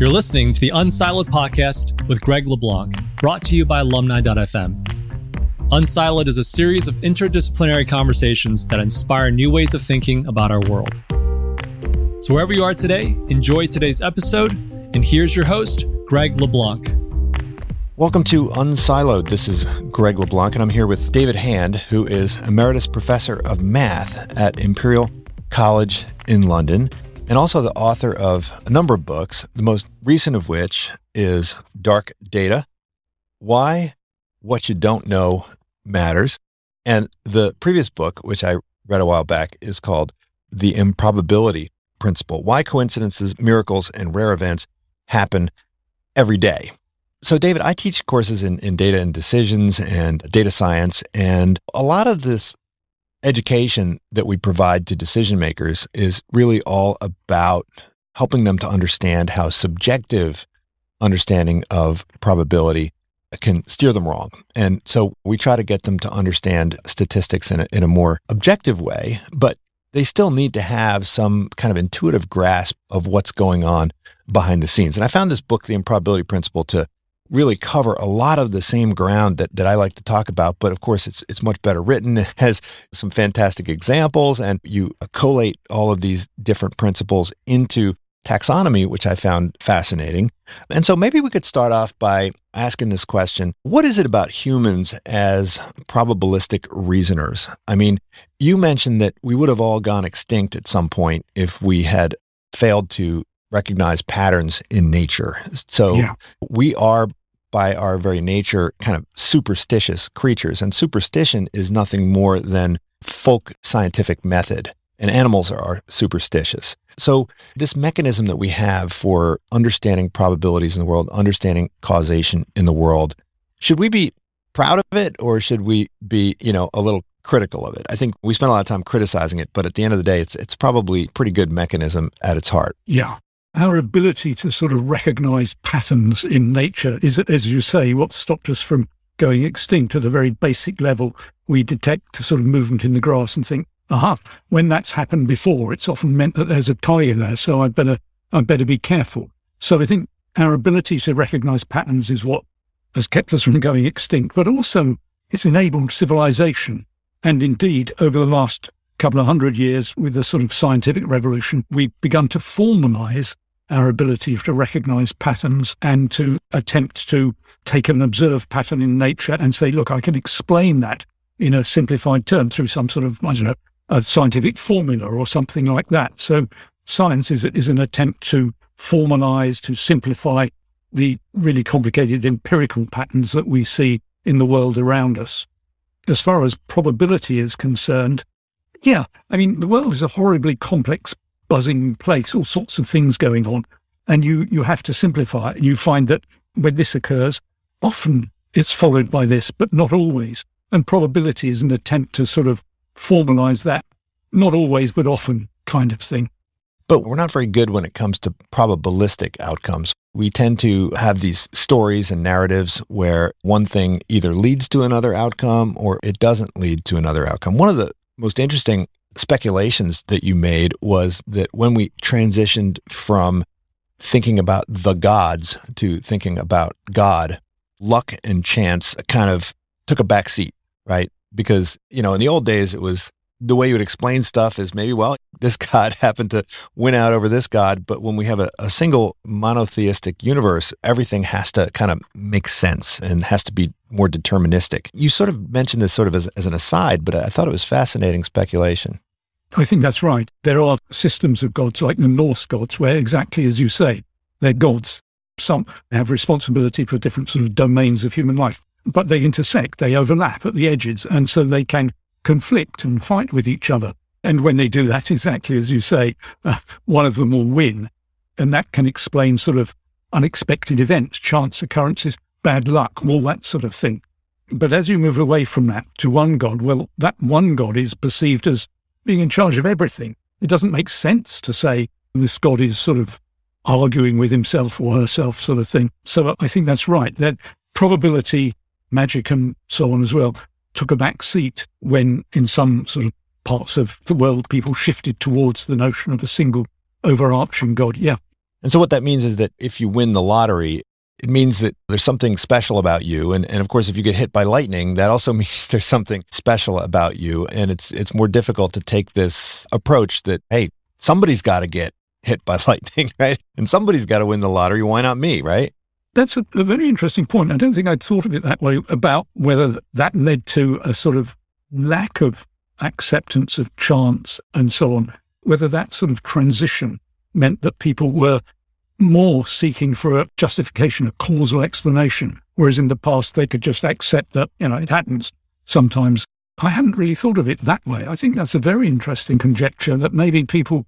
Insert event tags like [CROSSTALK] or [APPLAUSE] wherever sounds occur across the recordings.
You're listening to the Unsiloed podcast with Greg LeBlanc, brought to you by alumni.fm. Unsiloed is a series of interdisciplinary conversations that inspire new ways of thinking about our world. So, wherever you are today, enjoy today's episode. And here's your host, Greg LeBlanc. Welcome to Unsiloed. This is Greg LeBlanc, and I'm here with David Hand, who is Emeritus Professor of Math at Imperial College in London and also the author of a number of books, the most recent of which is Dark Data Why What You Don't Know Matters. And the previous book, which I read a while back, is called The Improbability Principle Why Coincidences, Miracles, and Rare Events Happen Every Day. So, David, I teach courses in, in data and decisions and data science, and a lot of this education that we provide to decision makers is really all about helping them to understand how subjective understanding of probability can steer them wrong. And so we try to get them to understand statistics in a, in a more objective way, but they still need to have some kind of intuitive grasp of what's going on behind the scenes. And I found this book, The Improbability Principle, to really cover a lot of the same ground that, that I like to talk about. But of course, it's, it's much better written. It has some fantastic examples, and you collate all of these different principles into taxonomy, which I found fascinating. And so maybe we could start off by asking this question What is it about humans as probabilistic reasoners? I mean, you mentioned that we would have all gone extinct at some point if we had failed to recognize patterns in nature. So yeah. we are by our very nature kind of superstitious creatures. And superstition is nothing more than folk scientific method. And animals are superstitious. So, this mechanism that we have for understanding probabilities in the world, understanding causation in the world, should we be proud of it or should we be, you know, a little critical of it? I think we spend a lot of time criticizing it, but at the end of the day, it's it's probably pretty good mechanism at its heart. Yeah our ability to sort of recognize patterns in nature is, as you say, what stopped us from going extinct at a very basic level. We detect a sort of movement in the grass and think, aha, when that's happened before, it's often meant that there's a tiger there, so I'd better, I'd better be careful. So I think our ability to recognize patterns is what has kept us from going extinct, but also it's enabled civilization. And indeed, over the last couple of hundred years with the sort of scientific revolution, we've begun to formalize our ability to recognize patterns and to attempt to take an observed pattern in nature and say, look, I can explain that in a simplified term through some sort of, I don't know, a scientific formula or something like that. So science is, is an attempt to formalize, to simplify the really complicated empirical patterns that we see in the world around us. As far as probability is concerned, yeah, I mean, the world is a horribly complex, buzzing place, all sorts of things going on. And you, you have to simplify it. And you find that when this occurs, often it's followed by this, but not always. And probability is an attempt to sort of formalize that, not always, but often kind of thing. But we're not very good when it comes to probabilistic outcomes. We tend to have these stories and narratives where one thing either leads to another outcome or it doesn't lead to another outcome. One of the most interesting speculations that you made was that when we transitioned from thinking about the gods to thinking about God, luck and chance kind of took a back seat, right? Because, you know, in the old days, it was the way you would explain stuff is maybe, well, this God [LAUGHS] happened to win out over this God. But when we have a, a single monotheistic universe, everything has to kind of make sense and has to be more deterministic. You sort of mentioned this sort of as, as an aside, but I thought it was fascinating speculation. I think that's right. There are systems of gods like the Norse gods, where exactly as you say, they're gods. Some have responsibility for different sort of domains of human life, but they intersect, they overlap at the edges, and so they can conflict and fight with each other. And when they do that, exactly as you say, uh, one of them will win. And that can explain sort of unexpected events, chance occurrences, bad luck, all that sort of thing. But as you move away from that to one God, well, that one God is perceived as being in charge of everything. It doesn't make sense to say this God is sort of arguing with himself or herself, sort of thing. So I think that's right. That probability, magic, and so on as well took a back seat when, in some sort of parts of the world, people shifted towards the notion of a single overarching God. Yeah. And so what that means is that if you win the lottery, it means that there's something special about you. And, and of course, if you get hit by lightning, that also [LAUGHS] means there's something special about you. And it's, it's more difficult to take this approach that, hey, somebody's got to get hit by [LAUGHS] lightning, right? And somebody's got to win the lottery. Why not me, right? That's a, a, very interesting point. I don't think I'd thought of it that way about whether that led to a sort of lack of acceptance of chance and so on, whether that sort of transition meant that people were more seeking for a justification, a causal explanation, whereas in the past they could just accept that, you know, it happens sometimes. I hadn't really thought of it that way. I think that's a very interesting conjecture that maybe people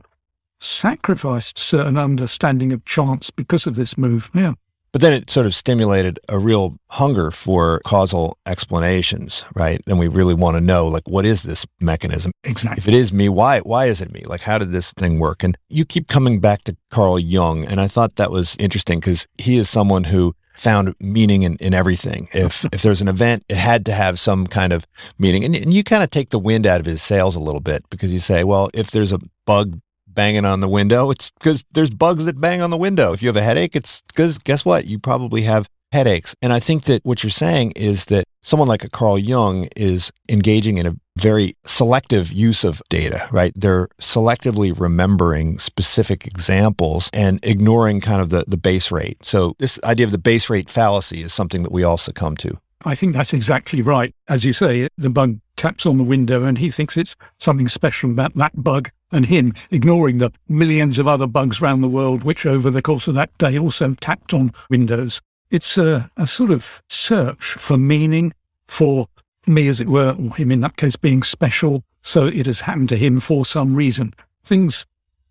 sacrificed certain understanding of chance because of this move. Yeah. But then it sort of stimulated a real hunger for causal explanations, right? And we really want to know, like, what is this mechanism? Exactly. If it is me, why why is it me? Like, how did this thing work? And you keep coming back to Carl Jung, and I thought that was interesting because he is someone who found meaning in, in everything. If [LAUGHS] if there's an event, it had to have some kind of meaning. And, and you kind of take the wind out of his sails a little bit because you say, well, if there's a bug banging on the window. It's because there's bugs that bang on the window. If you have a headache, it's because guess what? You probably have headaches. And I think that what you're saying is that someone like a Carl Jung is engaging in a very selective use of data, right? They're selectively remembering specific examples and ignoring kind of the, the base rate. So this idea of the base rate fallacy is something that we all succumb to. I think that's exactly right. As you say, the bug taps on the window and he thinks it's something special about that bug and him, ignoring the millions of other bugs around the world which over the course of that day also tapped on windows. It's a, a sort of search for meaning, for me, as it were, or him in that case being special. So it has happened to him for some reason. Things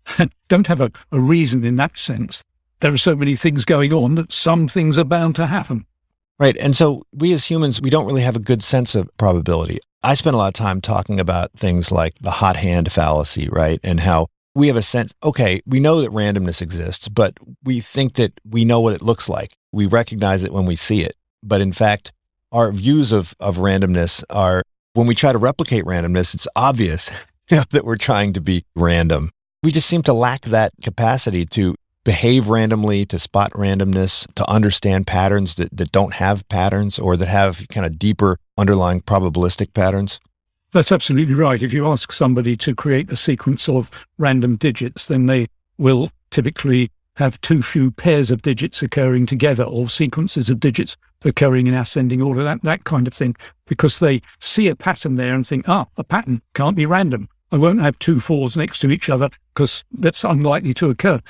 [LAUGHS] don't have a, a reason in that sense. There are so many things going on that some things are bound to happen. Right. And so we as humans, we don't really have a good sense of probability. I spend a lot of time talking about things like the hot hand fallacy, right? And how we have a sense, okay, we know that randomness exists, but we think that we know what it looks like. We recognize it when we see it. But in fact, our views of, of randomness are when we try to replicate randomness, it's obvious [LAUGHS] that we're trying to be random. We just seem to lack that capacity to behave randomly, to spot randomness, to understand patterns that, that don't have patterns or that have kind of deeper underlying probabilistic patterns? That's absolutely right. If you ask somebody to create a sequence of random digits, then they will typically have too few pairs of digits occurring together or sequences of digits occurring in ascending order, that, that kind of thing, because they see a pattern there and think, ah, a pattern can't be random. I won't have two fours next to each other because that's unlikely to occur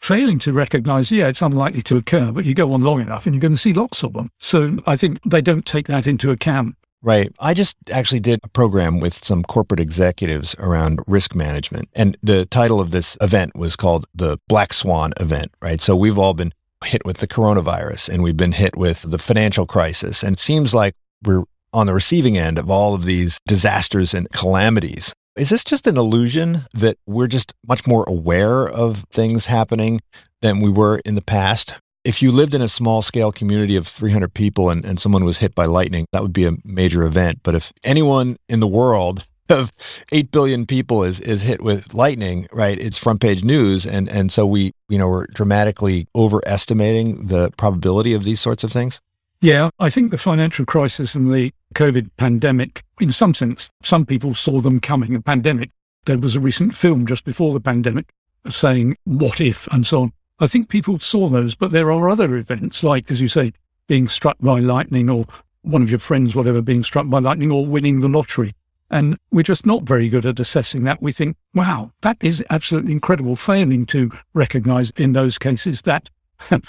failing to recognize, yeah, it's unlikely to occur, but you go on long enough and you're going to see lots of them. So I think they don't take that into account. Right. I just actually did a program with some corporate executives around risk management. And the title of this event was called the Black Swan event, right? So we've all been hit with the coronavirus and we've been hit with the financial crisis. And it seems like we're on the receiving end of all of these disasters and calamities. Is this just an illusion that we're just much more aware of things happening than we were in the past? If you lived in a small scale community of 300 people and, and someone was hit by lightning, that would be a major event. But if anyone in the world [LAUGHS] of 8 billion people is, is hit with lightning, right, it's front page news. And, and so we, you know, we're dramatically overestimating the probability of these sorts of things. Yeah, I think the financial crisis and the COVID pandemic, in some sense, some people saw them coming, a pandemic. There was a recent film just before the pandemic saying, what if, and so on. I think people saw those, but there are other events, like, as you say, being struck by lightning or one of your friends, whatever, being struck by lightning or winning the lottery. And we're just not very good at assessing that. We think, wow, that is absolutely incredible, failing to recognize in those cases that [LAUGHS]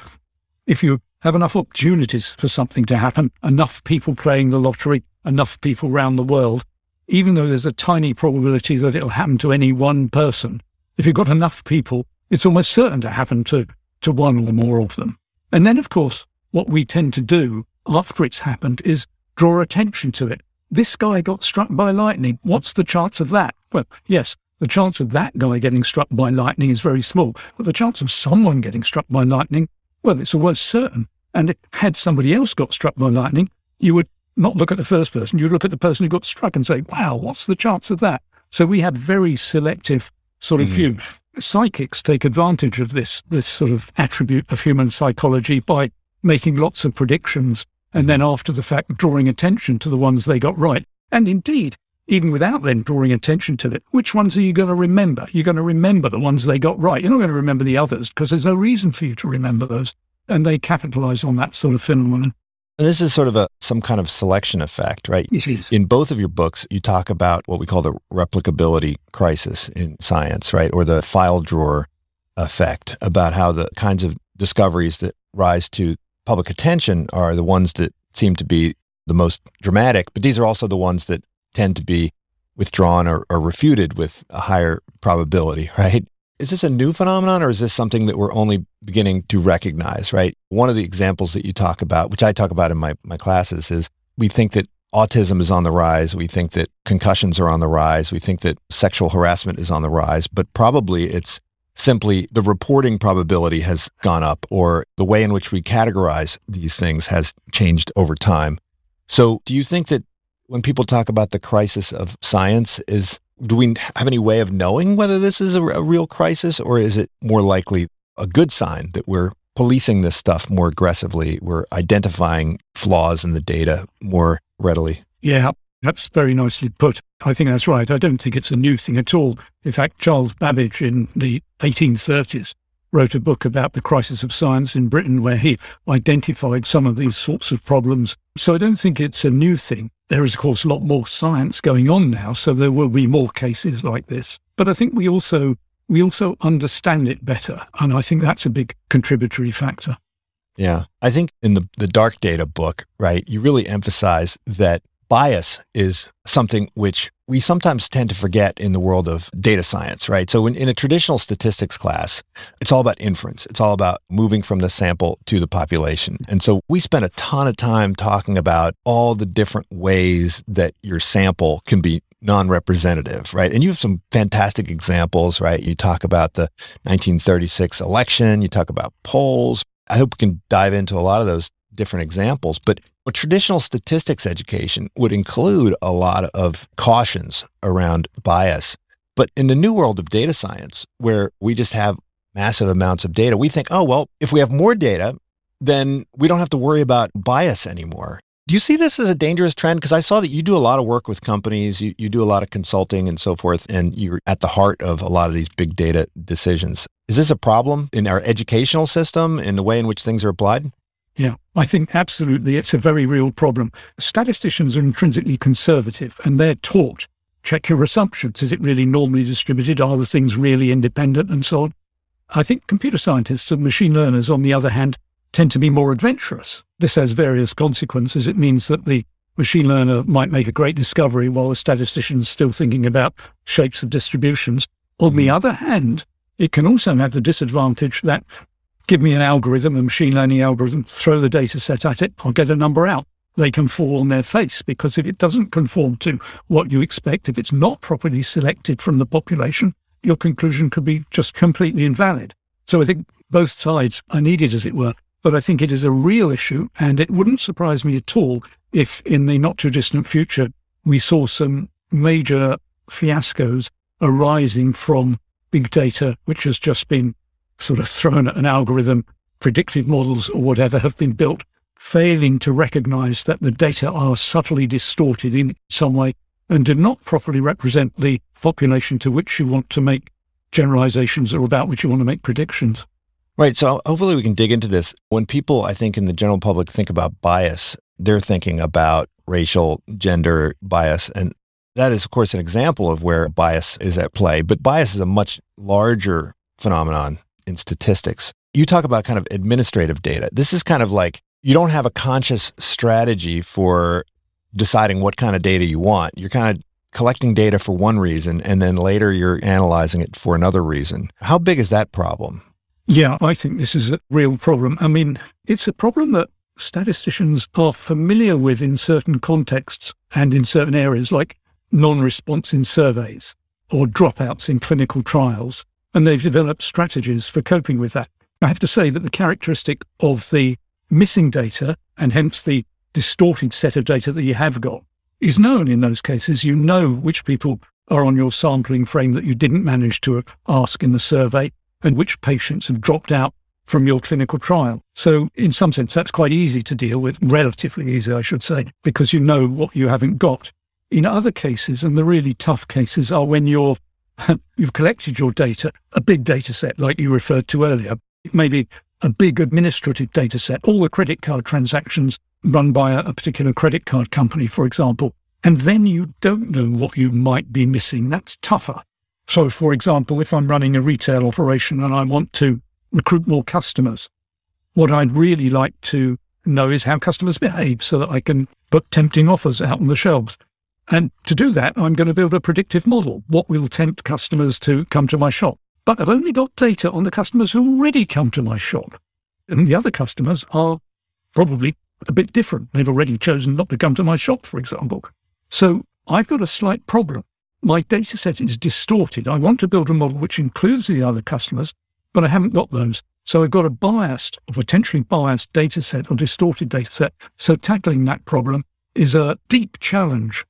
if you have enough opportunities for something to happen, enough people playing the lottery, enough people around the world, even though there's a tiny probability that it'll happen to any one person, if you've got enough people, it's almost certain to happen to, to one or more of them. And then, of course, what we tend to do after it's happened is draw attention to it. This guy got struck by lightning. What's the chance of that? Well, yes, the chance of that guy getting struck by lightning is very small, but the chance of someone getting struck by lightning well, it's almost certain. And had somebody else got struck by lightning, you would not look at the first person, you'd look at the person who got struck and say, wow, what's the chance of that? So we have very selective sort of mm-hmm. view. Psychics take advantage of this, this sort of attribute of human psychology by making lots of predictions and then after the fact drawing attention to the ones they got right. And indeed, even without then drawing attention to it, which ones are you going to remember? You're going to remember the ones they got right. You're not going to remember the others because there's no reason for you to remember those. And they capitalize on that sort of phenomenon. And this is sort of a some kind of selection effect, right? It is. In both of your books, you talk about what we call the replicability crisis in science, right? Or the file drawer effect about how the kinds of discoveries that rise to public attention are the ones that seem to be the most dramatic, but these are also the ones that tend to be withdrawn or, or refuted with a higher probability, [LAUGHS] right? Is this a new phenomenon or is this something that we're only beginning to recognize, right? One of the examples that you talk about, which I talk about in my, my classes, is we think that autism is on the rise. We think that concussions are on the rise. We think that sexual harassment is on the rise, but probably it's simply the reporting probability has gone up or the way in which we categorize these things has changed over time. So do you think that when people talk about the crisis of science is do we have any way of knowing whether this is a, a real crisis or is it more likely a good sign that we're policing this stuff more aggressively we're identifying flaws in the data more readily yeah that's very nicely put i think that's right i don't think it's a new thing at all in fact charles babbage in the 1830s wrote a book about the crisis of science in Britain where he identified some of these sorts of problems. So I don't think it's a new thing. There is, of course, a lot more science going on now, so there will be more cases like this. But I think we also we also understand it better, and I think that's a big contributory factor. Yeah, I think in the the dark data book, right, you really emphasize that bias is something which we sometimes tend to forget in the world of data science, right? So in, in, a traditional statistics class, it's all about inference. It's all about moving from the sample to the population. And so we spend a ton of time talking about all the different ways that your sample can be non-representative, right? And you have some fantastic examples, right? You talk about the 1936 election, you talk about polls. I hope we can dive into a lot of those different examples, but a traditional statistics education would include a lot of cautions around bias. But in the new world of data science, where we just have massive amounts of data, we think, oh, well, if we have more data, then we don't have to worry about bias anymore. Do you see this as a dangerous trend? Because I saw that you do a lot of work with companies, you, you do a lot of consulting and so forth, and you're at the heart of a lot of these big data decisions. Is this a problem in our educational system, in the way in which things are applied? Yeah, I think absolutely it's a very real problem. Statisticians are intrinsically conservative and they're taught check your assumptions. Is it really normally distributed? Are the things really independent and so on? I think computer scientists and machine learners, on the other hand, tend to be more adventurous. This has various consequences. It means that the machine learner might make a great discovery while the statistician's still thinking about shapes of distributions. On the mm-hmm. other hand, it can also have the disadvantage that give me an algorithm, a machine learning algorithm, throw the data set at it, I'll get a number out. They can fall on their face because if it doesn't conform to what you expect, if it's not properly selected from the population, your conclusion could be just completely invalid. So I think both sides are needed, as it were. But I think it is a real issue, and it wouldn't surprise me at all if in the not too distant future we saw some major fiascos arising from big data, which has just been sort of thrown at an algorithm, predictive models or whatever have been built, failing to recognize that the data are subtly distorted in some way and do not properly represent the population to which you want to make generalizations or about which you want to make predictions. Right. So hopefully we can dig into this. When people, I think, in the general public think about bias, they're thinking about racial, gender bias. And that is, of course, an example of where bias is at play. But bias is a much larger phenomenon in statistics. You talk about kind of administrative data. This is kind of like you don't have a conscious strategy for deciding what kind of data you want. You're kind of collecting data for one reason and then later you're analyzing it for another reason. How big is that problem? Yeah, I think this is a real problem. I mean, it's a problem that statisticians are familiar with in certain contexts and in certain areas, like non response in surveys or dropouts in clinical trials and they've developed strategies for coping with that. I have to say that the characteristic of the missing data, and hence the distorted set of data that you have got, is known in those cases. You know which people are on your sampling frame that you didn't manage to ask in the survey and which patients have dropped out from your clinical trial. So in some sense, that's quite easy to deal with, relatively easy, I should say, because you know what you haven't got. In other cases, and the really tough cases are when you're, [LAUGHS] you've collected your data, a big data set like you referred to earlier, maybe a big administrative data set, all the credit card transactions run by a, a particular credit card company, for example, and then you don't know what you might be missing. That's tougher. So, for example, if I'm running a retail operation and I want to recruit more customers, what I'd really like to know is how customers behave so that I can put tempting offers out on the shelves. And to do that, I'm going to build a predictive model. What will tempt customers to come to my shop? But I've only got data on the customers who already come to my shop. And the other customers are probably a bit different. They've already chosen not to come to my shop, for example. So I've got a slight problem. My data set is distorted. I want to build a model which includes the other customers, but I haven't got those. So I've got a biased or potentially biased data set or distorted data set. So tackling that problem is a deep challenge.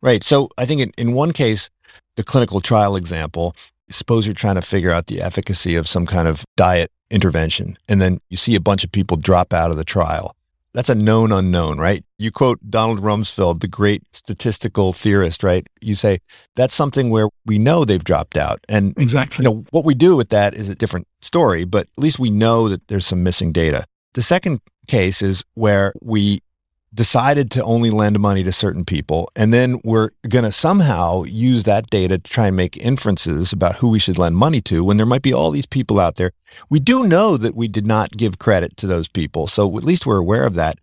Right. So I think in, in one case, the clinical trial example, suppose you're trying to figure out the efficacy of some kind of diet intervention, and then you see a bunch of people drop out of the trial. That's a known unknown, right? You quote Donald Rumsfeld, the great statistical theorist, right? You say that's something where we know they've dropped out. And exactly. You know, what we do with that is a different story, but at least we know that there's some missing data. The second case is where we decided to only lend money to certain people. And then we're going to somehow use that data to try and make inferences about who we should lend money to when there might be all these people out there. We do know that we did not give credit to those people. So at least we're aware of that.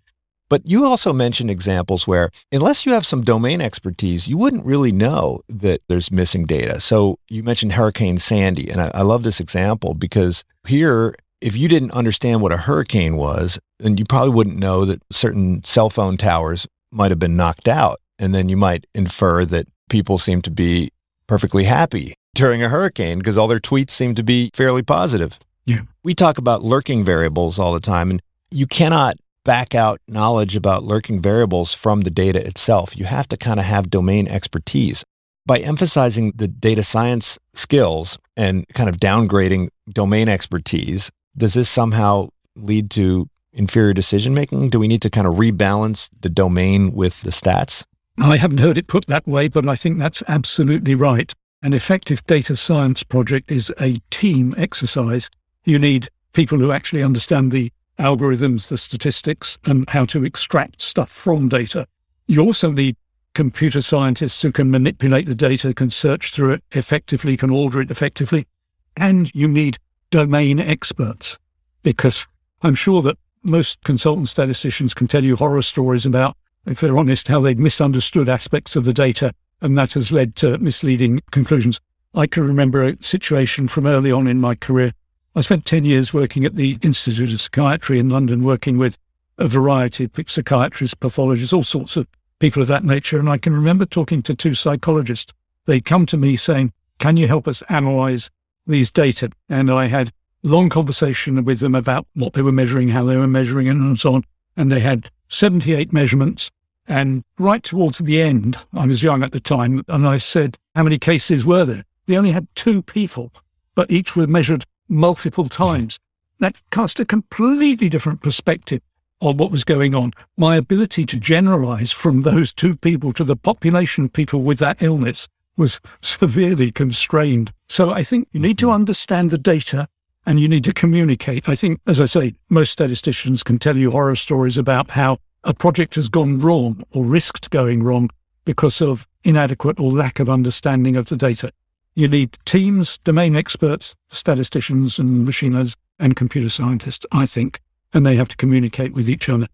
But you also mentioned examples where, unless you have some domain expertise, you wouldn't really know that there's missing data. So you mentioned Hurricane Sandy, and I, I love this example because here if you didn't understand what a hurricane was, then you probably wouldn't know that certain cell phone towers might have been knocked out. And then you might infer that people seem to be perfectly happy during a hurricane because all their tweets seem to be fairly positive. Yeah. We talk about lurking variables all the time, and you cannot back out knowledge about lurking variables from the data itself. You have to kind of have domain expertise. By emphasizing the data science skills and kind of downgrading domain expertise, does this somehow lead to inferior decision making? Do we need to kind of rebalance the domain with the stats? I haven't heard it put that way, but I think that's absolutely right. An effective data science project is a team exercise. You need people who actually understand the algorithms, the statistics, and how to extract stuff from data. You also need computer scientists who can manipulate the data, can search through it effectively, can order it effectively. And you need domain experts because I'm sure that most consultant statisticians can tell you horror stories about, if they're honest, how they've misunderstood aspects of the data and that has led to misleading conclusions. I can remember a situation from early on in my career. I spent 10 years working at the Institute of Psychiatry in London, working with a variety of psychiatrists, pathologists, all sorts of people of that nature. And I can remember talking to two psychologists. They'd come to me saying, Can you help us analyze these data. And I had long conversation with them about what they were measuring, how they were measuring, it, and so on. And they had 78 measurements. And right towards the end, I was young at the time, and I said, How many cases were there? They only had two people, but each were measured multiple times. That cast a completely different perspective on what was going on. My ability to generalize from those two people to the population of people with that illness was [LAUGHS] severely constrained. So I think you need to mm-hmm. understand the data and you need to communicate. I think, as I say, most statisticians can tell you horror stories about how a project has gone wrong or risked going wrong because of inadequate or lack of understanding of the data. You need teams, domain experts, statisticians and machine learners and computer scientists, I think, and they have to communicate with each other.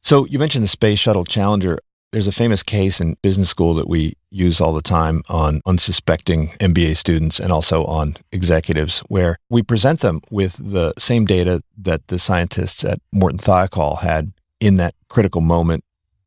So you mentioned the Space Shuttle Challenger. There's a famous case in business school that we use all the time on unsuspecting MBA students and also on executives, where we present them with the same data that the scientists at Morton Thiokol had in that critical moment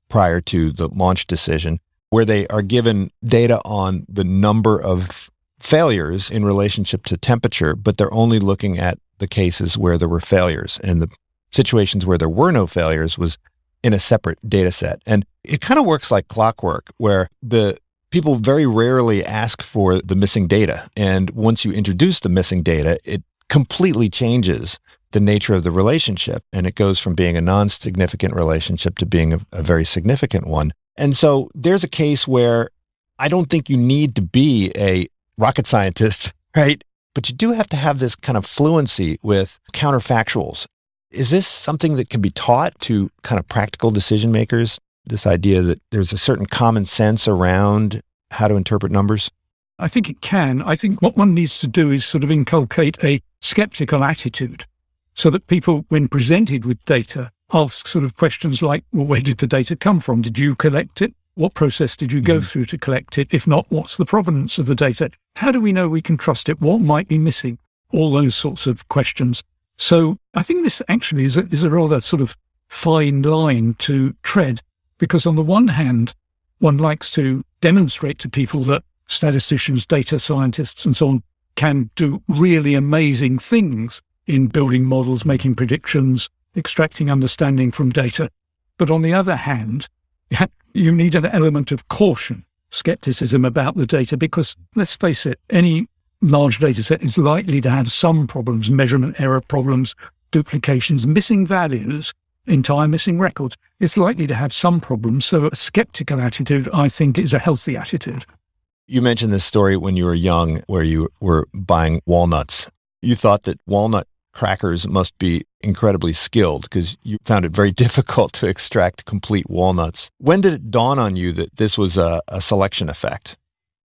prior to the launch decision, where they are given data on the number of failures in relationship to temperature, but they're only looking at the cases where there were failures. And the situations where there were no failures was in a separate data set. And it kind of works like clockwork, where the people very rarely ask for the missing data. And once you introduce the missing data, it completely changes the nature of the relationship. And it goes from being a non significant relationship to being a, a, very significant one. And so there's a case where I don't think you need to be a rocket scientist, [LAUGHS] right? But you do have to have this kind of fluency with counterfactuals. Is this something that can be taught to kind of practical decision makers? This idea that there's a certain common sense around how to interpret numbers? I think it can. I think what one needs to do is sort of inculcate a skeptical attitude so that people, when presented with data, ask sort of questions like, well, where did the data come from? Did you collect it? What process did you go mm. through to collect it? If not, what's the provenance of the data? How do we know we can trust it? What might be missing? All those sorts of questions. So I think this actually is a, is a rather sort of fine line to tread because on the one hand, one likes to demonstrate to people that statisticians, data scientists, and so on can do really amazing things in building models, making predictions, extracting understanding from data. But on the other hand, [LAUGHS] you need an element of caution, skepticism about the data, because let's face it, any large data set is likely to have some problems, measurement error problems, duplications, missing values, entire missing records. It's likely to have some problems. So a skeptical attitude, I think, is a healthy attitude. You mentioned this story when you were young where you were buying walnuts. You thought that walnut crackers must be incredibly skilled because you found it very [LAUGHS] difficult to extract complete walnuts. When did it dawn on you that this was a, a selection effect?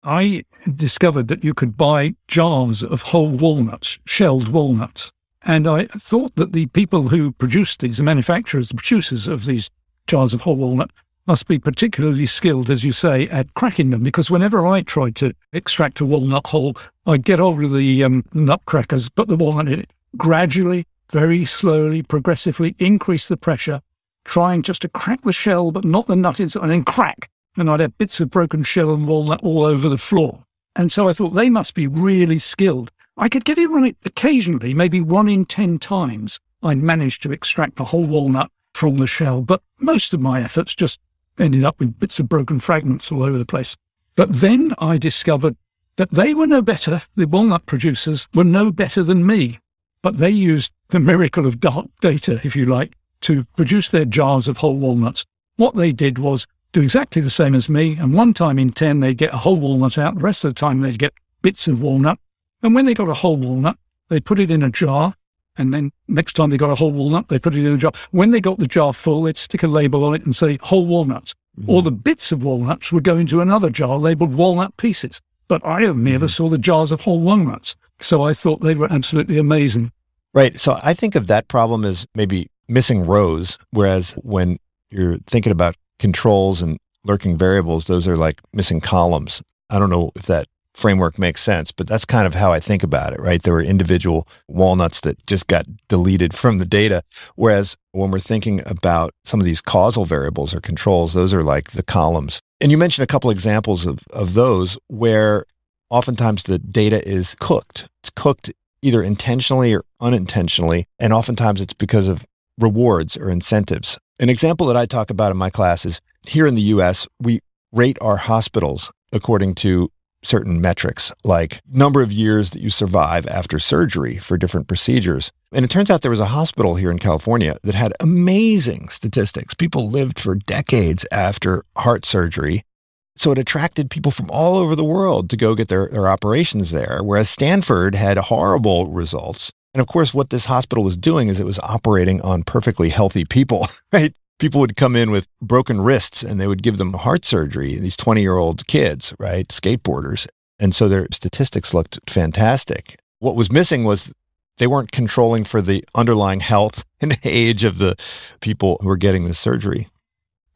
I discovered that you could buy jars of whole walnuts, shelled walnuts. And I thought that the people who produced these, the manufacturers, the producers of these jars of whole walnut, must be particularly skilled, as you say, at cracking them. Because whenever I tried to extract a walnut whole, I'd get over the um, nutcrackers, put the walnut in it, gradually, very slowly, progressively increase the pressure, trying just to crack the shell, but not the nut inside, and then crack. And I'd have bits of broken shell and walnut all over the floor. And so I thought they must be really skilled. I could get it right occasionally, maybe one in 10 times, I'd manage to extract the whole walnut from the shell. But most of my efforts just ended up with bits of broken fragments all over the place. But then I discovered that they were no better, the walnut producers were no better than me. But they used the miracle of dark data, if you like, to produce their jars of whole walnuts. What they did was do exactly the same as me, and one time in 10 they'd get a whole walnut out, the rest of the time they'd get bits of walnut. And when they got a whole walnut, they'd put it in a jar, and then next time they got a whole walnut, they put it in a jar. When they got the jar full, they'd stick a label on it and say whole walnuts. All the bits of walnuts would go into another jar labeled walnut pieces. But I only ever mm-hmm. saw the jars of whole walnuts. So I thought they were absolutely amazing. Right. So I think of that problem as maybe missing rows, whereas when you're thinking about controls and lurking variables, those are like missing columns. I don't know if that framework makes sense, but that's kind of how I think about it, right? There were individual walnuts that just got deleted from the data. Whereas when we're thinking about some of these causal variables or controls, those are like the columns. And you mentioned a couple examples of, of those where oftentimes the data is cooked. It's cooked either intentionally or unintentionally. And oftentimes it's because of rewards or incentives. An example that I talk about in my class is here in the US, we rate our hospitals according to certain metrics like number of years that you survive after surgery for different procedures. And it turns out there was a hospital here in California that had amazing statistics. People lived for decades after heart surgery so it attracted people from all over the world to go get their, their operations there, whereas Stanford had horrible results. And of course, what this hospital was doing is it was operating on perfectly healthy people, [LAUGHS] right? People would come in with broken wrists and they would give them heart surgery, these 20 year old kids, right? Skateboarders. And so their statistics looked fantastic. What was missing was they weren't controlling for the underlying health [LAUGHS] and age of the people who were getting the surgery.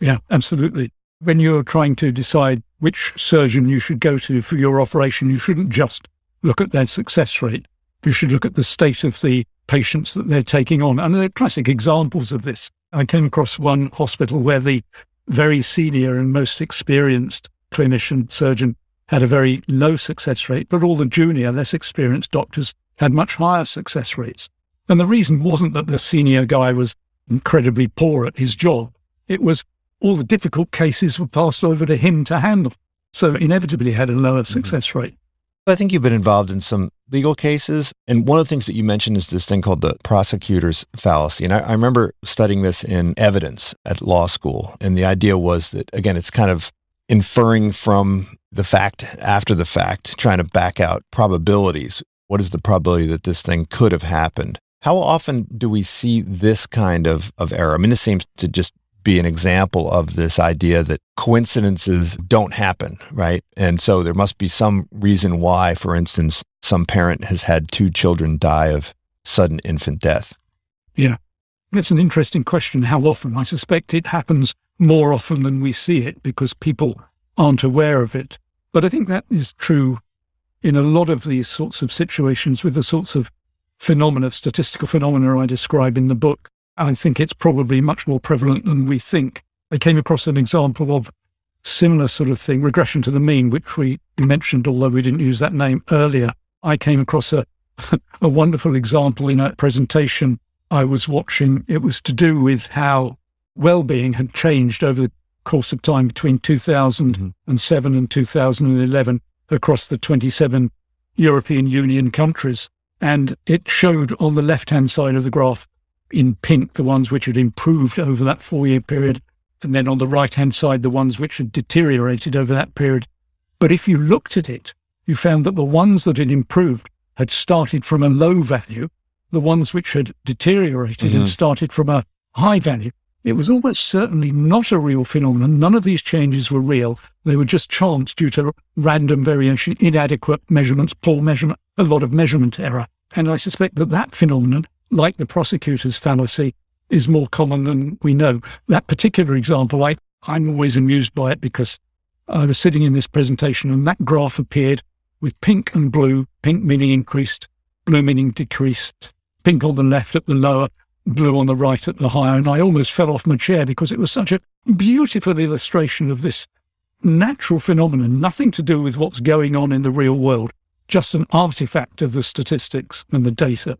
Yeah, absolutely when you're trying to decide which surgeon you should go to for your operation, you shouldn't just look at their success rate. You should look at the state of the patients that they're taking on. And there are classic examples of this. I came across one hospital where the very senior and most experienced clinician surgeon had a very low success rate, but all the junior, less experienced doctors had much higher success rates. And the reason wasn't that the senior guy was incredibly poor at his job. It was all the difficult cases were passed over to him to handle. So inevitably had a lower mm-hmm. success mm-hmm. rate. I think you've been involved in some legal cases. And one of the things that you mentioned is this thing called the prosecutor's fallacy. And I, I, remember studying this in evidence at law school. And the idea was that, again, it's kind of inferring from the fact after the fact, trying to back out probabilities. What is the probability that this thing could have happened? How often do we see this kind of, of error? I mean, this seems to just be an example of this idea that coincidences don't happen, right? And so there must be some reason why, for instance, some parent has had two children die of sudden infant death. Yeah. That's an interesting question. How often? I suspect it happens more often than we see it because people aren't aware of it. But I think that is true in a lot of these sorts of situations with the sorts of phenomena, statistical phenomena I describe in the book. I think it's probably much more prevalent than we think. I came across an example of similar sort of thing, regression to the mean, which we mentioned, although we didn't use that name earlier. I came across a, [LAUGHS] a wonderful example in a presentation I was watching. It was to do with how well-being had changed over the course of time between 2007 mm-hmm. and 2011 across the 27 European Union countries. And it showed on the left-hand side of the graph in pink, the ones which had improved over that four year period, and then on the right hand side, the ones which had deteriorated over that period. But if you looked at it, you found that the ones that had improved had started from a low value, the ones which had deteriorated mm-hmm. had started from a high value. It was almost certainly not a real phenomenon. None of these changes were real. They were just chance due to random variation, inadequate measurements, poor measurement, a lot of measurement error. And I suspect that that phenomenon like the prosecutor's fallacy, is more common than we know. That particular example, I, I'm always amused by it because I was sitting in this presentation and that graph appeared with pink and blue, pink meaning increased, blue meaning decreased, pink on the left at the lower, blue on the right at the higher. And I almost fell off my chair because it was such a beautiful illustration of this natural phenomenon, nothing to do with what's going on in the real world, just an artifact of the statistics and the data.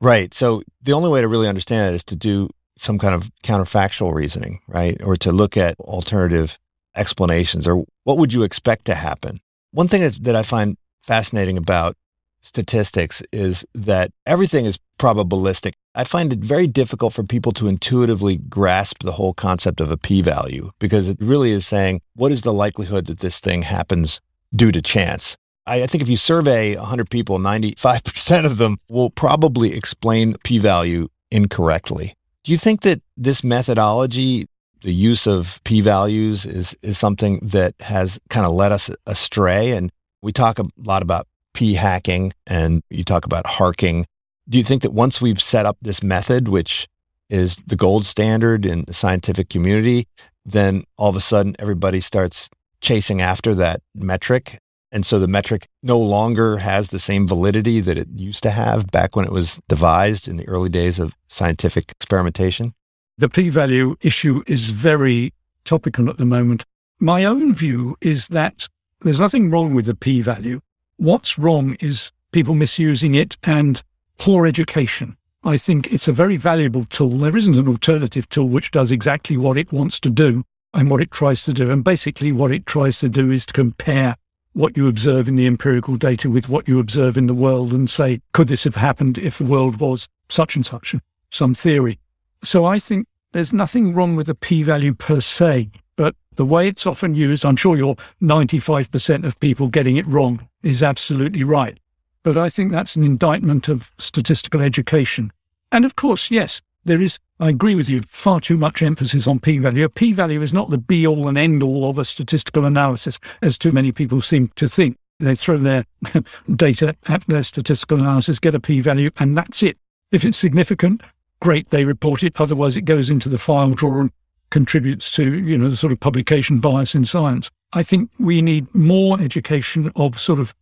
Right. So the only way to really understand it is to do some kind of counterfactual reasoning, right? Or to look at alternative explanations or what would you expect to happen? One thing that, that I find fascinating about statistics is that everything is probabilistic. I find it very difficult for people to intuitively grasp the whole concept of a p value because it really is saying, what is the likelihood that this thing happens due to chance? I, think if you survey 100 people, 95% of them will probably explain p value incorrectly. Do you think that this methodology, the use of p values, is, is something that has kind of led us astray? And we talk a lot about p hacking and you talk about harking. Do you think that once we've set up this method, which is the gold standard in the scientific community, then all of a sudden everybody starts chasing after that metric and so the metric no longer has the same validity that it used to have back when it was devised in the early days of scientific experimentation? The p value issue is very topical at the moment. My own view is that there's nothing wrong with the p value. What's wrong is people misusing it and poor education. I think it's a very valuable tool. There isn't an alternative tool which does exactly what it wants to do and what it tries to do. And basically, what it tries to do is to compare what you observe in the empirical data with what you observe in the world and say, could this have happened if the world was such and such, some theory? So I think there's nothing wrong with a p value per se, but the way it's often used, I'm sure you're 95% of people getting it wrong is absolutely right. But I think that's an indictment of statistical education. And of course, yes, there is, I agree with you, far too much emphasis on p value. A p value is not the be all and end all of a statistical analysis, as too many people seem to think. They throw their [LAUGHS] data at their statistical analysis, get a p value, and that's it. If it's significant, great, they report it. Otherwise, it goes into the file drawer and contributes to, you know, the sort of publication bias in science. I think we need more education of sort of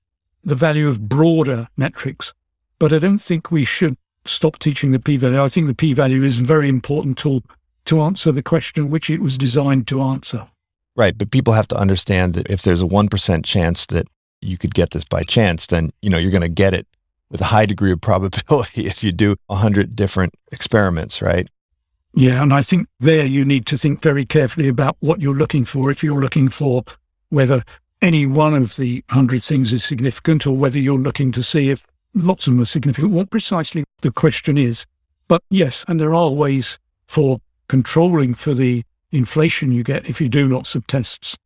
the value of broader metrics, but I don't think we should stop teaching the p-value. I think the p-value is a very important tool to answer the question which it was designed to answer. Right, but people have to understand that if there's a 1% chance that you could get this by chance, then, you know, you're going to get it with a high degree of [LAUGHS] probability if you do 100 different experiments, right? Yeah, and I think there you need to think very carefully about what you're looking for. If you're looking for whether any one of the hundred things is significant or whether you're looking to see if lots of them are significant, what precisely the question is. But yes, and there are ways for controlling for the inflation you get if you do lots of tests.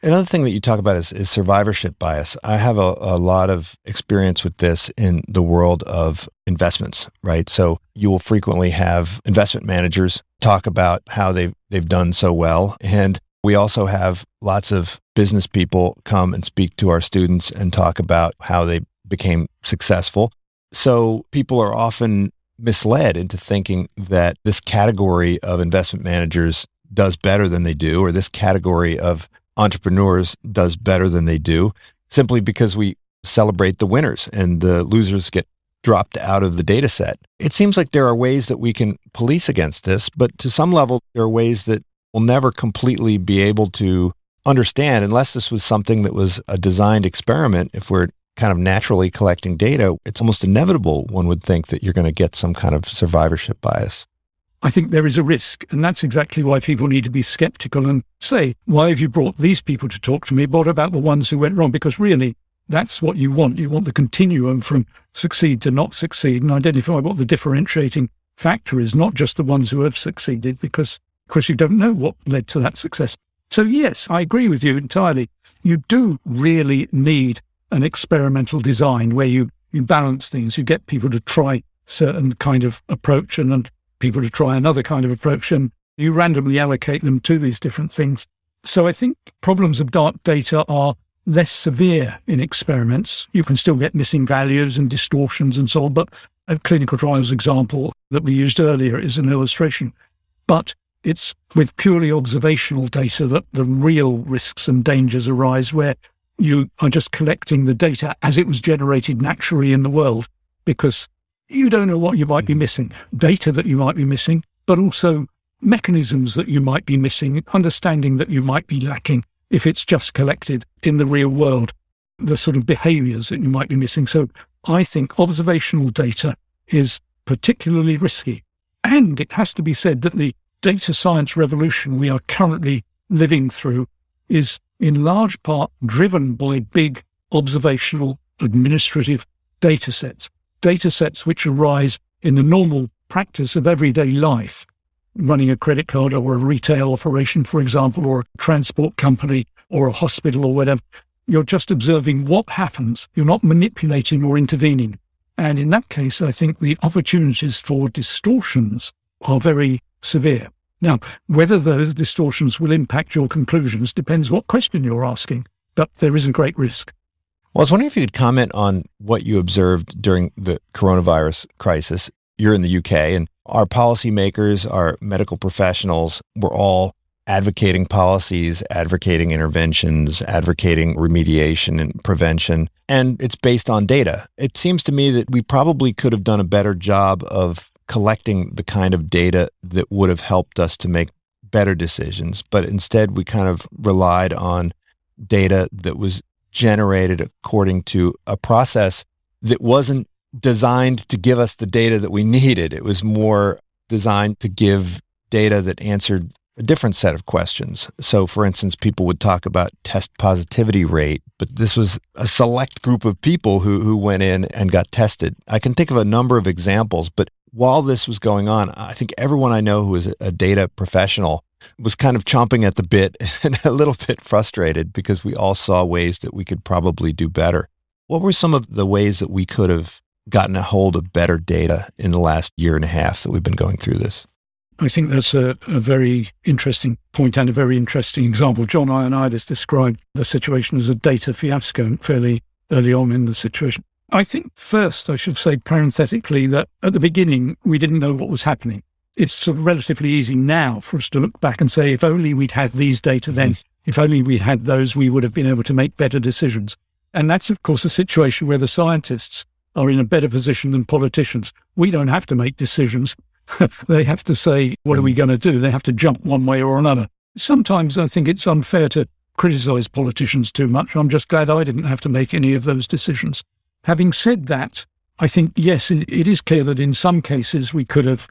Another thing that you talk about is, is survivorship bias. I have a, a, lot of experience with this in the world of investments, right? So you will frequently have investment managers talk about how they've, they've done so well. And we also have lots of business people come and speak to our students and talk about how they became successful. So people are often misled into thinking that this category of investment managers does better than they do, or this category of entrepreneurs does better than they do, simply because we celebrate the winners and the losers get dropped out of the data set. It seems like there are ways that we can police against this, but to some level, there are ways that we'll never completely be able to understand unless this was something that was a designed experiment. If we're kind of naturally collecting data, it's almost inevitable, one would think, that you're going to get some kind of survivorship bias. I think there is a risk. And that's exactly why people need to be skeptical and say, why have you brought these people to talk to me? What about the ones who went wrong? Because really, that's what you want. You want the continuum from succeed to not succeed and identify what the differentiating factor is, not just the ones who have succeeded, because, of course, you don't know what led to that success. So, yes, I agree with you entirely. You do really need an experimental design where you, you balance things. You get people to try certain kind of approach and, and people to try another kind of approach and you randomly allocate them to these different things. So I think problems of dark data are less severe in experiments. You can still get missing values and distortions and so on, but a clinical trials example that we used earlier is an illustration. But it's with purely observational data that the real risks and dangers arise where you are just collecting the data as it was generated naturally in the world because you don't know what you might be mm-hmm. missing, data that you might be missing, but also mechanisms that you might be missing, understanding that you might be lacking if it's just collected in the real world, the sort of behaviors that you might be missing. So I think observational data is particularly risky. And it has to be said that the data science revolution we are currently living through is in large part driven by big observational administrative data sets, data sets which arise in the normal practice of everyday life, running a credit card or a retail operation, for example, or a transport company or a hospital or whatever. You're just observing what happens. You're not manipulating or intervening. And in that case, I think the opportunities for distortions are very severe. Now, whether those distortions will impact your conclusions depends what question you're asking, but there is a great risk. Well, I was wondering if you could comment on what you observed during the coronavirus crisis. You're in the UK, and our policymakers, our medical professionals were all advocating policies, advocating interventions, advocating remediation and prevention. And it's based on data. It seems to me that we probably could have done a better job of collecting the kind of data that would have helped us to make better decisions. But instead, we kind of relied on data that was generated according to a process that wasn't designed to give us the data that we needed. It was more designed to give data that answered a different set of questions. So, for instance, people would talk about test positivity rate, but this was a select group of people who, who went in and got tested. I can think of a number of examples, but while this was going on, I think everyone I know who is a data professional was kind of chomping at the bit [LAUGHS] and a little bit frustrated because we all saw ways that we could probably do better. What were some of the ways that we could have gotten a hold of better data in the last year and a half that we've been going through this? I think that's a, a very interesting point and a very interesting example. John Ioannidis described the situation as a data fiasco fairly early on in the situation. I think first I should say parenthetically that at the beginning we didn't know what was happening. It's sort of relatively easy now for us to look back and say, if only we'd had these data then, if only we had those, we would have been able to make better decisions. And that's, of course, a situation where the scientists are in a better position than politicians. We don't have to make decisions. [LAUGHS] they have to say, what are we going to do? They have to jump one way or another. Sometimes I think it's unfair to criticize politicians too much. I'm just glad I didn't have to make any of those decisions. Having said that, I think, yes, it is clear that in some cases we could have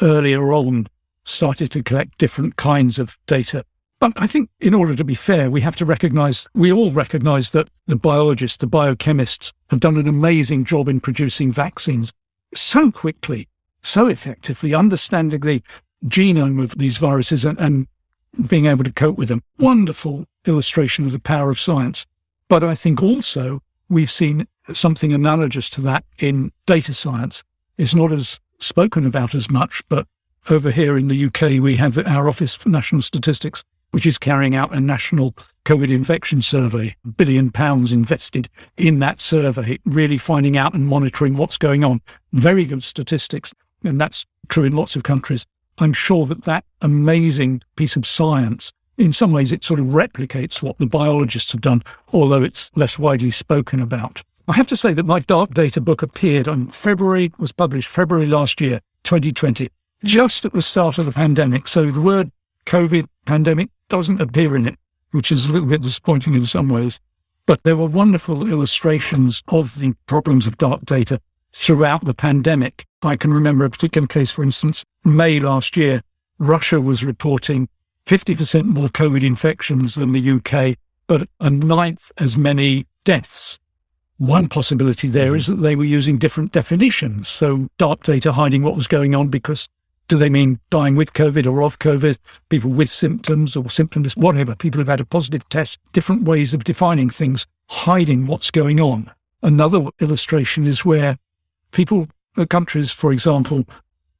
earlier on started to collect different kinds of data. But I think in order to be fair, we have to recognize, we all recognize that the biologists, the biochemists have done an amazing job in producing vaccines so quickly, so effectively, understanding the genome of these viruses and, and being able to cope with them. Wonderful illustration of the power of science. But I think also we've seen something analogous to that in data science. It's not as spoken about as much, but over here in the UK, we have our Office for National Statistics which is carrying out a national COVID infection survey. A billion pounds invested in that survey, really finding out and monitoring what's going on. Very good statistics. And that's true in lots of countries. I'm sure that that amazing piece of science, in some ways, it sort of replicates what the biologists have done, although it's less widely spoken about. I have to say that my dark data book appeared on February, was published February last year, 2020, just at the start of the pandemic. So the word COVID pandemic doesn't appear in it, which is a little bit disappointing in some ways. But there were wonderful illustrations of the problems of dark data throughout the pandemic. I can remember a particular case, for instance, May last year, Russia was reporting 50% more COVID infections than the UK, but a ninth as many deaths. One possibility there is that they were using different definitions. So dark data hiding what was going on because do they mean dying with COVID or of COVID? People with symptoms or symptoms, whatever. People who've had a positive test, different ways of defining things, hiding what's going on. Another illustration is where people, uh, countries, for example,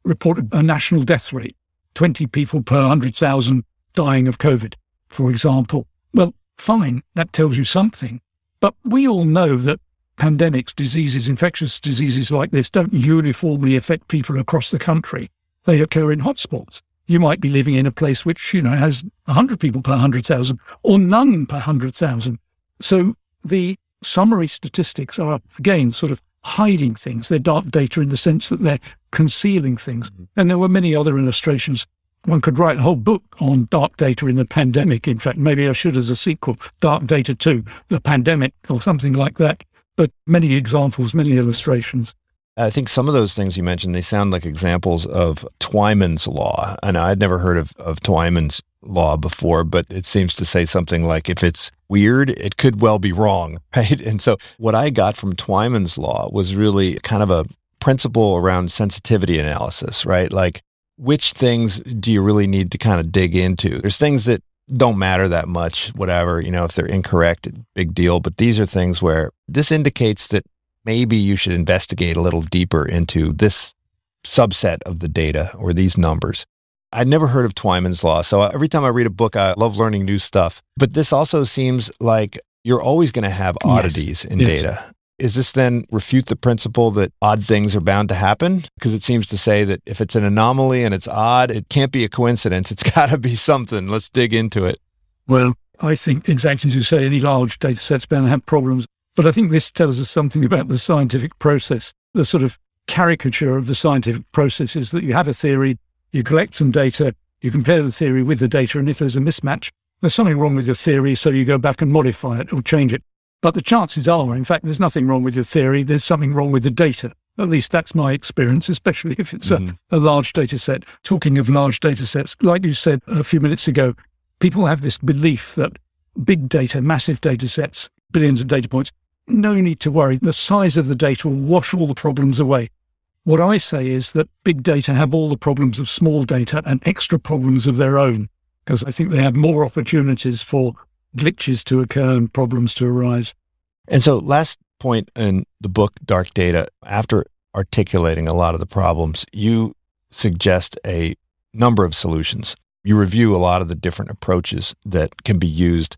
reported a national death rate 20 people per 100,000 dying of COVID, for example. Well, fine, that tells you something. But we all know that pandemics, diseases, infectious diseases like this don't uniformly affect people across the country they occur in hotspots. You might be living in a place which, you know, has 100 people per 100,000 or none per 100,000. So the summary statistics are, again, sort of hiding things. They're dark data in the sense that they're concealing things. Mm-hmm. And there were many other illustrations. One could write a whole book on dark data in the pandemic. In fact, maybe I should as a sequel, Dark Data 2, The Pandemic, or something like that. But many examples, many illustrations. I think some of those things you mentioned, they sound like examples of Twyman's law. And I'd never heard of, of Twyman's law before, but it seems to say something like if it's weird, it could well be wrong, [LAUGHS] right? And so what I got from Twyman's law was really kind of a principle around sensitivity analysis, right? Like which things do you really need to kind of dig into? There's things that don't matter that much, whatever, you know, if they're incorrect, big deal. But these are things where this indicates that maybe you should investigate a little deeper into this subset of the data or these numbers. I'd never heard of Twyman's Law. So every time I read a book, I love learning new stuff. But this also seems like you're always going to have oddities yes. in yes. data. Is this then refute the principle that odd things are bound to happen? Because it seems to say that if it's an anomaly and it's odd, it can't be a coincidence. It's [LAUGHS] got to be something. Let's dig into it. Well, I think exactly as you say, any large data set's bound to have problems. But I think this tells us something about the scientific process. The sort of caricature of the scientific process is that you have a theory, you collect some data, you compare the theory with the data, and if there's a mismatch, there's something wrong with your theory, so you go back and modify it or change it. But the chances are, in fact, there's nothing wrong with your theory, there's something wrong with the data. At least that's my experience, especially if it's mm-hmm. a, a large data set. Talking of large data sets, like you said a few minutes ago, people have this belief that big data, massive data sets, billions of data points, no need to worry. The size of the data will wash all the problems away. What I say is that big data have all the problems of small data and extra problems of their own, because I think they have more opportunities for glitches to occur and problems to arise. And so, last point in the book, Dark Data, after articulating a lot of the problems, you suggest a number of solutions. You review a lot of the different approaches that can be used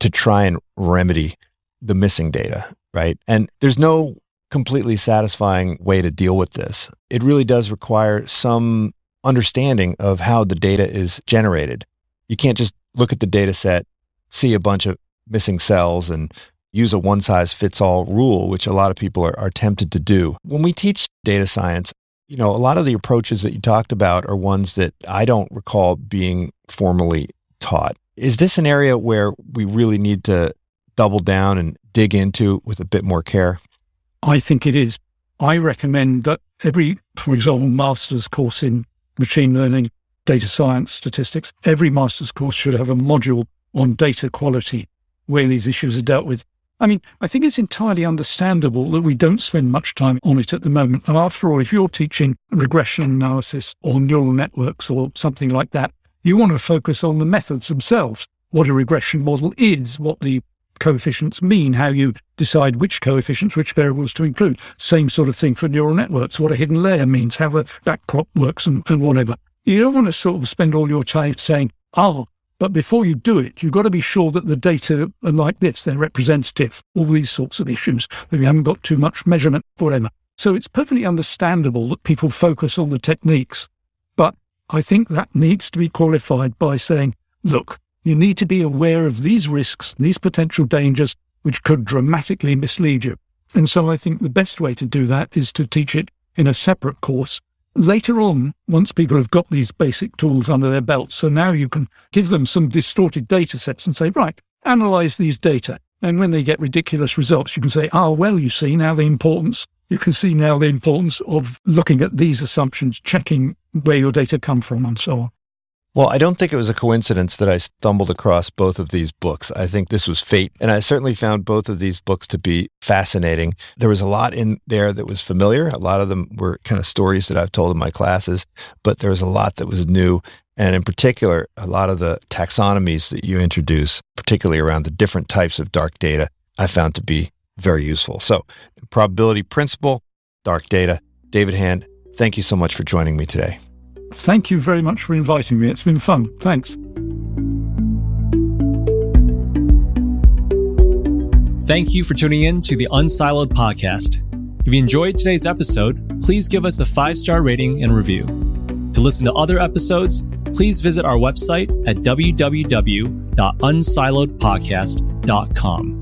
to try and remedy the missing data, right? And there's no completely satisfying way to deal with this. It really does require some understanding of how the data is generated. You can't just look at the data set, see a bunch of missing cells and use a one size fits all rule, which a lot of people are, are tempted to do. When we teach data science, you know, a lot of the approaches that you talked about are ones that I don't recall being formally taught. Is this an area where we really need to double down and dig into with a bit more care? I think it is. I recommend that every, for example, master's course in machine learning data science, statistics. Every master's course should have a module on data quality where these issues are dealt with. I mean, I think it's entirely understandable that we don't spend much time on it at the moment. And after all, if you're teaching regression analysis or neural networks or something like that, you want to focus on the methods themselves, what a regression model is, what the coefficients mean, how you decide which coefficients, which variables to include. Same sort of thing for neural networks, what a hidden layer means, how the backprop works and, and whatever. You don't want to sort of spend all your time saying, oh, but before you do it, you've got to be sure that the data are like this, they're representative, all these sorts of issues. If you haven't got too much measurement, whatever. So it's perfectly understandable that people focus on the techniques. But I think that needs to be qualified by saying, look, you need to be aware of these risks, these potential dangers, which could dramatically mislead you. And so I think the best way to do that is to teach it in a separate course. Later on, once people have got these basic tools under their belt, so now you can give them some distorted data sets and say, right, analyze these data. And when they get ridiculous results, you can say, ah, oh, well, you see now the importance. You can see now the importance of looking at these assumptions, checking where your data come from and so on. Well, I don't think it was a coincidence that I stumbled across both of these books. I think this was fate. And I certainly found both of these books to be fascinating. There was a lot in there that was familiar. A lot of them were kind of stories that I've told in my classes, but there was a lot that was new. And in particular, a lot of the taxonomies that you introduce, particularly around the different types of dark data, I found to be very useful. So, probability principle, dark data. David Hand, thank you so much for joining me today. Thank you very much for inviting me. It's been fun. Thanks. Thank you for tuning in to the Unsiloed podcast. If you enjoyed today's episode, please give us a five star rating and review. To listen to other episodes, please visit our website at www.unsiloedpodcast.com.